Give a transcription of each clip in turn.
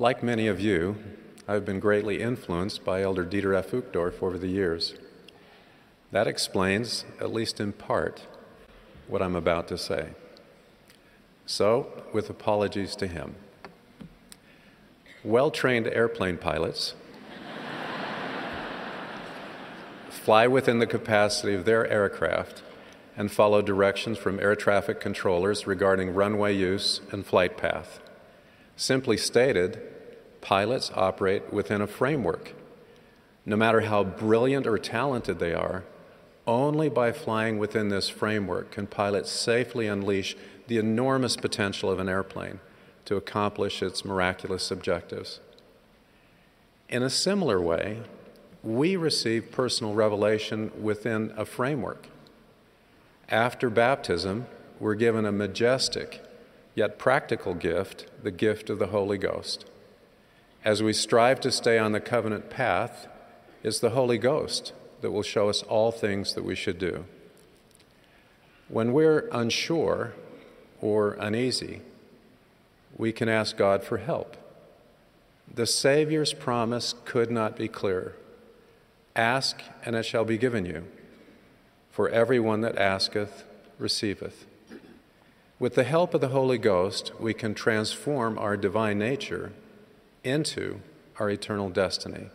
Like many of you, I've been greatly influenced by Elder Dieter F. Uchtdorf over the years. That explains, at least in part, what I'm about to say. So, with apologies to him, well trained airplane pilots fly within the capacity of their aircraft and follow directions from air traffic controllers regarding runway use and flight path. Simply stated, pilots operate within a framework. No matter how brilliant or talented they are, only by flying within this framework can pilots safely unleash the enormous potential of an airplane to accomplish its miraculous objectives. In a similar way, we receive personal revelation within a framework. After baptism, we're given a majestic yet practical gift, the gift of the Holy Ghost. As we strive to stay on the covenant path, it's the Holy Ghost that will show us all things that we should do. When we're unsure or uneasy, we can ask God for help. The Savior's promise could not be clearer. Ask, and it shall be given you. For everyone that asketh, receiveth. With the help of the Holy Ghost, we can transform our divine nature into our eternal destiny.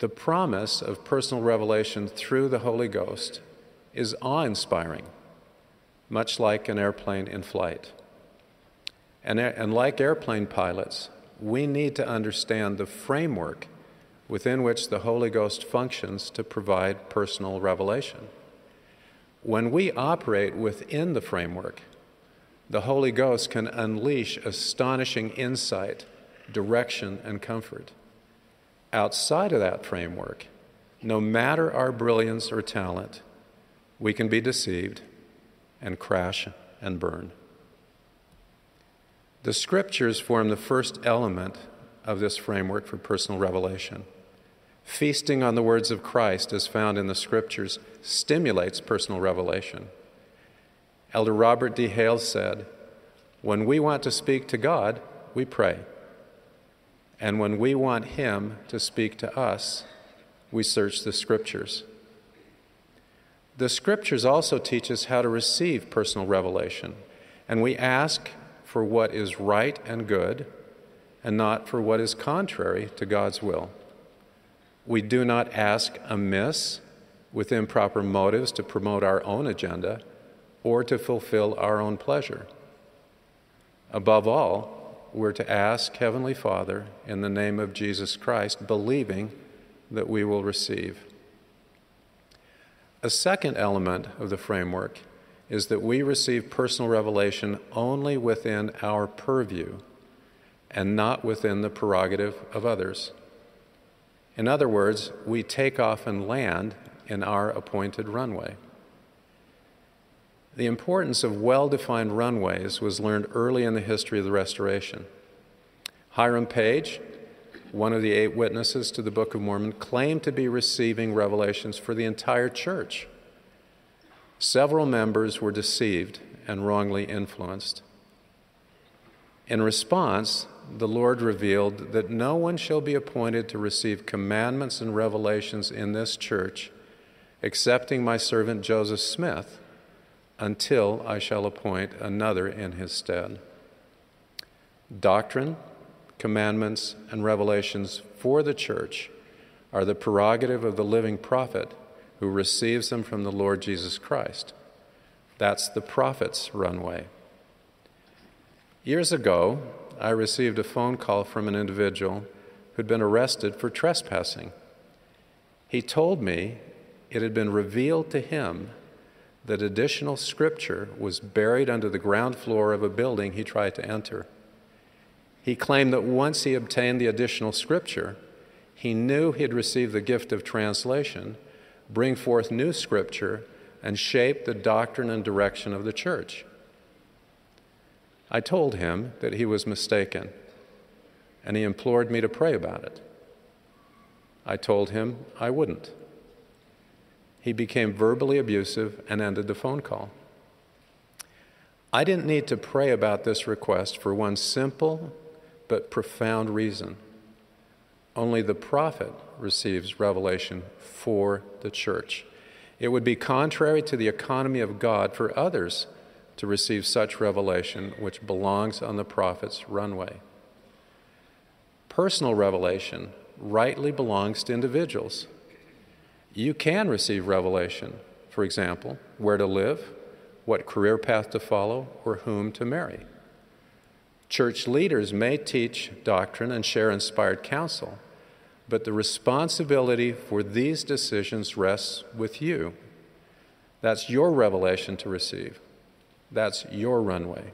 The promise of personal revelation through the Holy Ghost is awe inspiring, much like an airplane in flight. And, and like airplane pilots, we need to understand the framework within which the Holy Ghost functions to provide personal revelation. When we operate within the framework, the Holy Ghost can unleash astonishing insight, direction, and comfort. Outside of that framework, no matter our brilliance or talent, we can be deceived and crash and burn. The scriptures form the first element of this framework for personal revelation. Feasting on the words of Christ, as found in the scriptures, stimulates personal revelation. Elder Robert D. Hales said, When we want to speak to God, we pray. And when we want Him to speak to us, we search the scriptures. The scriptures also teach us how to receive personal revelation, and we ask for what is right and good, and not for what is contrary to God's will. We do not ask amiss with improper motives to promote our own agenda or to fulfill our own pleasure. Above all, we're to ask Heavenly Father in the name of Jesus Christ, believing that we will receive. A second element of the framework is that we receive personal revelation only within our purview and not within the prerogative of others. In other words, we take off and land in our appointed runway. The importance of well defined runways was learned early in the history of the Restoration. Hiram Page, one of the eight witnesses to the Book of Mormon, claimed to be receiving revelations for the entire church. Several members were deceived and wrongly influenced. In response, the Lord revealed that no one shall be appointed to receive commandments and revelations in this church, excepting my servant Joseph Smith, until I shall appoint another in his stead. Doctrine, commandments, and revelations for the church are the prerogative of the living prophet who receives them from the Lord Jesus Christ. That's the prophet's runway. Years ago, I received a phone call from an individual who'd been arrested for trespassing. He told me it had been revealed to him that additional scripture was buried under the ground floor of a building he tried to enter. He claimed that once he obtained the additional scripture, he knew he had received the gift of translation, bring forth new scripture, and shape the doctrine and direction of the church. I told him that he was mistaken, and he implored me to pray about it. I told him I wouldn't. He became verbally abusive and ended the phone call. I didn't need to pray about this request for one simple but profound reason. Only the prophet receives revelation for the church. It would be contrary to the economy of God for others to receive such revelation which belongs on the prophet's runway. Personal revelation rightly belongs to individuals. You can receive revelation, for example, where to live, what career path to follow, or whom to marry. Church leaders may teach doctrine and share inspired counsel, but the responsibility for these decisions rests with you. That's your revelation to receive. That's your runway.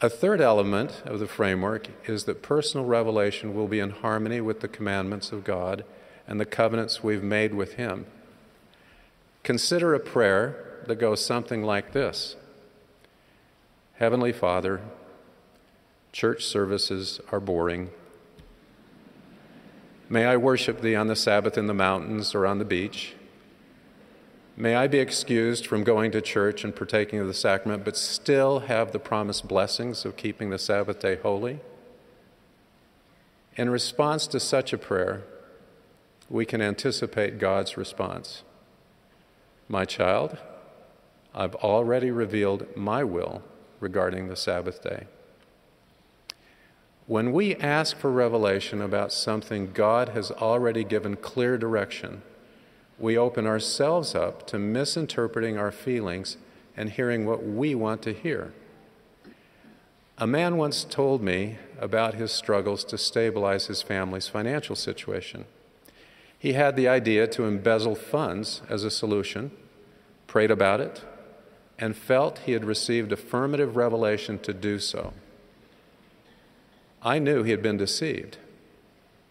A third element of the framework is that personal revelation will be in harmony with the commandments of God and the covenants we've made with Him. Consider a prayer that goes something like this Heavenly Father, church services are boring. May I worship Thee on the Sabbath in the mountains or on the beach. May I be excused from going to church and partaking of the sacrament, but still have the promised blessings of keeping the Sabbath day holy? In response to such a prayer, we can anticipate God's response. My child, I've already revealed my will regarding the Sabbath day. When we ask for revelation about something God has already given clear direction, we open ourselves up to misinterpreting our feelings and hearing what we want to hear. A man once told me about his struggles to stabilize his family's financial situation. He had the idea to embezzle funds as a solution, prayed about it, and felt he had received affirmative revelation to do so. I knew he had been deceived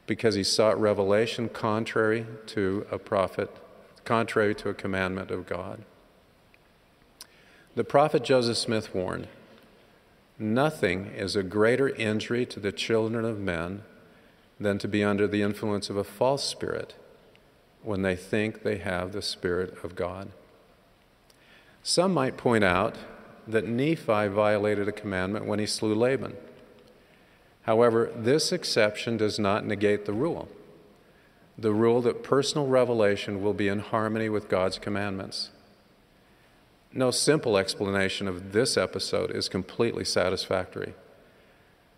because he sought revelation contrary to a prophet, contrary to a commandment of God. The prophet Joseph Smith warned Nothing is a greater injury to the children of men than to be under the influence of a false spirit when they think they have the Spirit of God. Some might point out that Nephi violated a commandment when he slew Laban. However, this exception does not negate the rule the rule that personal revelation will be in harmony with God's commandments. No simple explanation of this episode is completely satisfactory,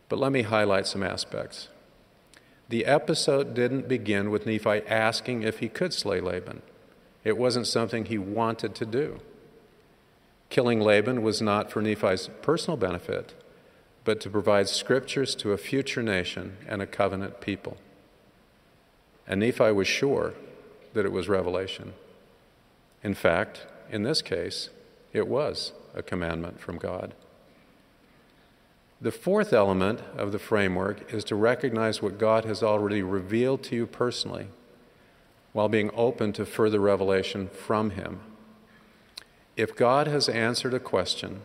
but let me highlight some aspects. The episode didn't begin with Nephi asking if he could slay Laban. It wasn't something he wanted to do. Killing Laban was not for Nephi's personal benefit, but to provide scriptures to a future nation and a covenant people. And Nephi was sure that it was revelation. In fact, in this case, it was a commandment from God. The fourth element of the framework is to recognize what God has already revealed to you personally while being open to further revelation from Him. If God has answered a question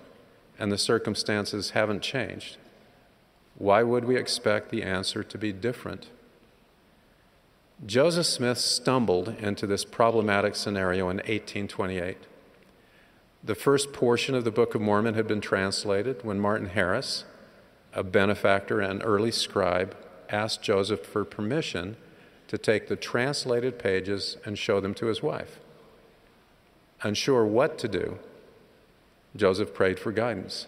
and the circumstances haven't changed, why would we expect the answer to be different? Joseph Smith stumbled into this problematic scenario in 1828. The first portion of the Book of Mormon had been translated when Martin Harris, a benefactor and early scribe, asked Joseph for permission to take the translated pages and show them to his wife. Unsure what to do, Joseph prayed for guidance.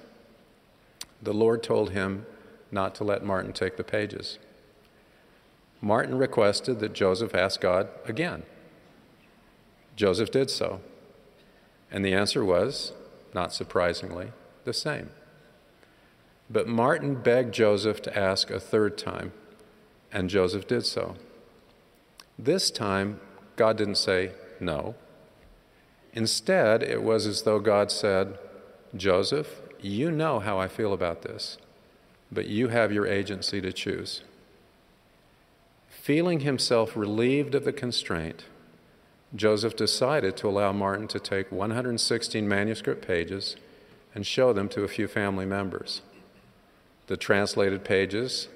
The Lord told him not to let Martin take the pages. Martin requested that Joseph ask God again. Joseph did so. And the answer was, not surprisingly, the same. But Martin begged Joseph to ask a third time, and Joseph did so. This time, God didn't say no. Instead, it was as though God said, Joseph, you know how I feel about this, but you have your agency to choose. Feeling himself relieved of the constraint, Joseph decided to allow Martin to take 116 manuscript pages and show them to a few family members. The translated pages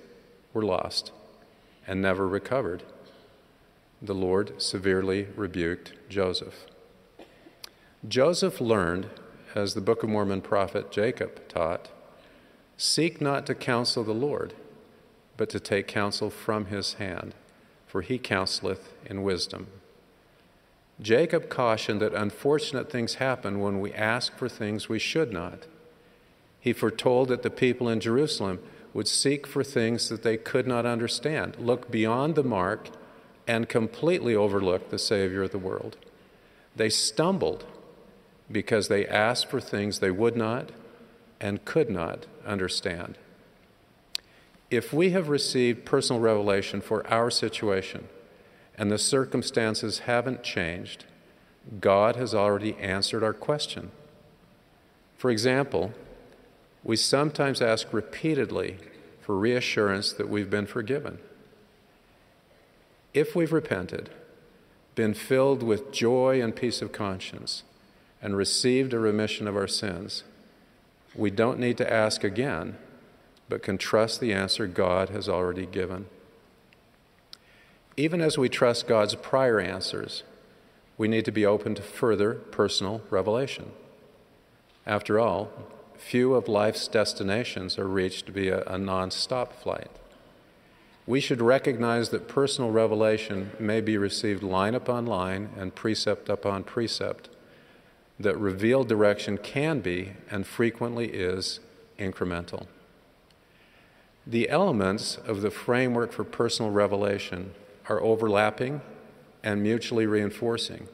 were lost and never recovered. The Lord severely rebuked Joseph. Joseph learned, as the Book of Mormon prophet Jacob taught, Seek not to counsel the Lord, but to take counsel from his hand, for he counseleth in wisdom. Jacob cautioned that unfortunate things happen when we ask for things we should not. He foretold that the people in Jerusalem would seek for things that they could not understand, look beyond the mark, and completely overlook the Savior of the world. They stumbled because they asked for things they would not and could not understand. If we have received personal revelation for our situation and the circumstances haven't changed, God has already answered our question. For example, we sometimes ask repeatedly for reassurance that we've been forgiven. If we've repented, been filled with joy and peace of conscience, and received a remission of our sins, we don't need to ask again, but can trust the answer God has already given. Even as we trust God's prior answers, we need to be open to further personal revelation. After all, few of life's destinations are reached via a non stop flight. We should recognize that personal revelation may be received line upon line and precept upon precept that revealed direction can be and frequently is incremental. The elements of the framework for personal revelation are overlapping and mutually reinforcing.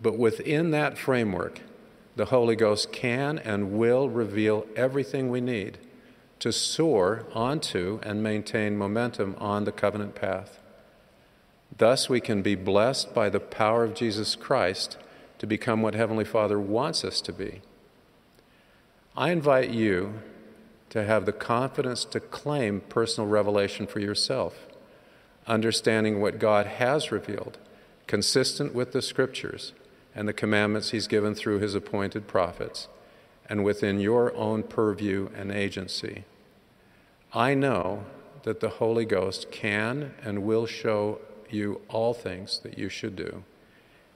But within that framework, the Holy Ghost can and will reveal everything we need to soar onto and maintain momentum on the covenant path. Thus, we can be blessed by the power of Jesus Christ to become what Heavenly Father wants us to be. I invite you to have the confidence to claim personal revelation for yourself, understanding what God has revealed, consistent with the Scriptures and the commandments He's given through His appointed prophets, and within your own purview and agency. I know that the Holy Ghost can and will show you all things that you should do.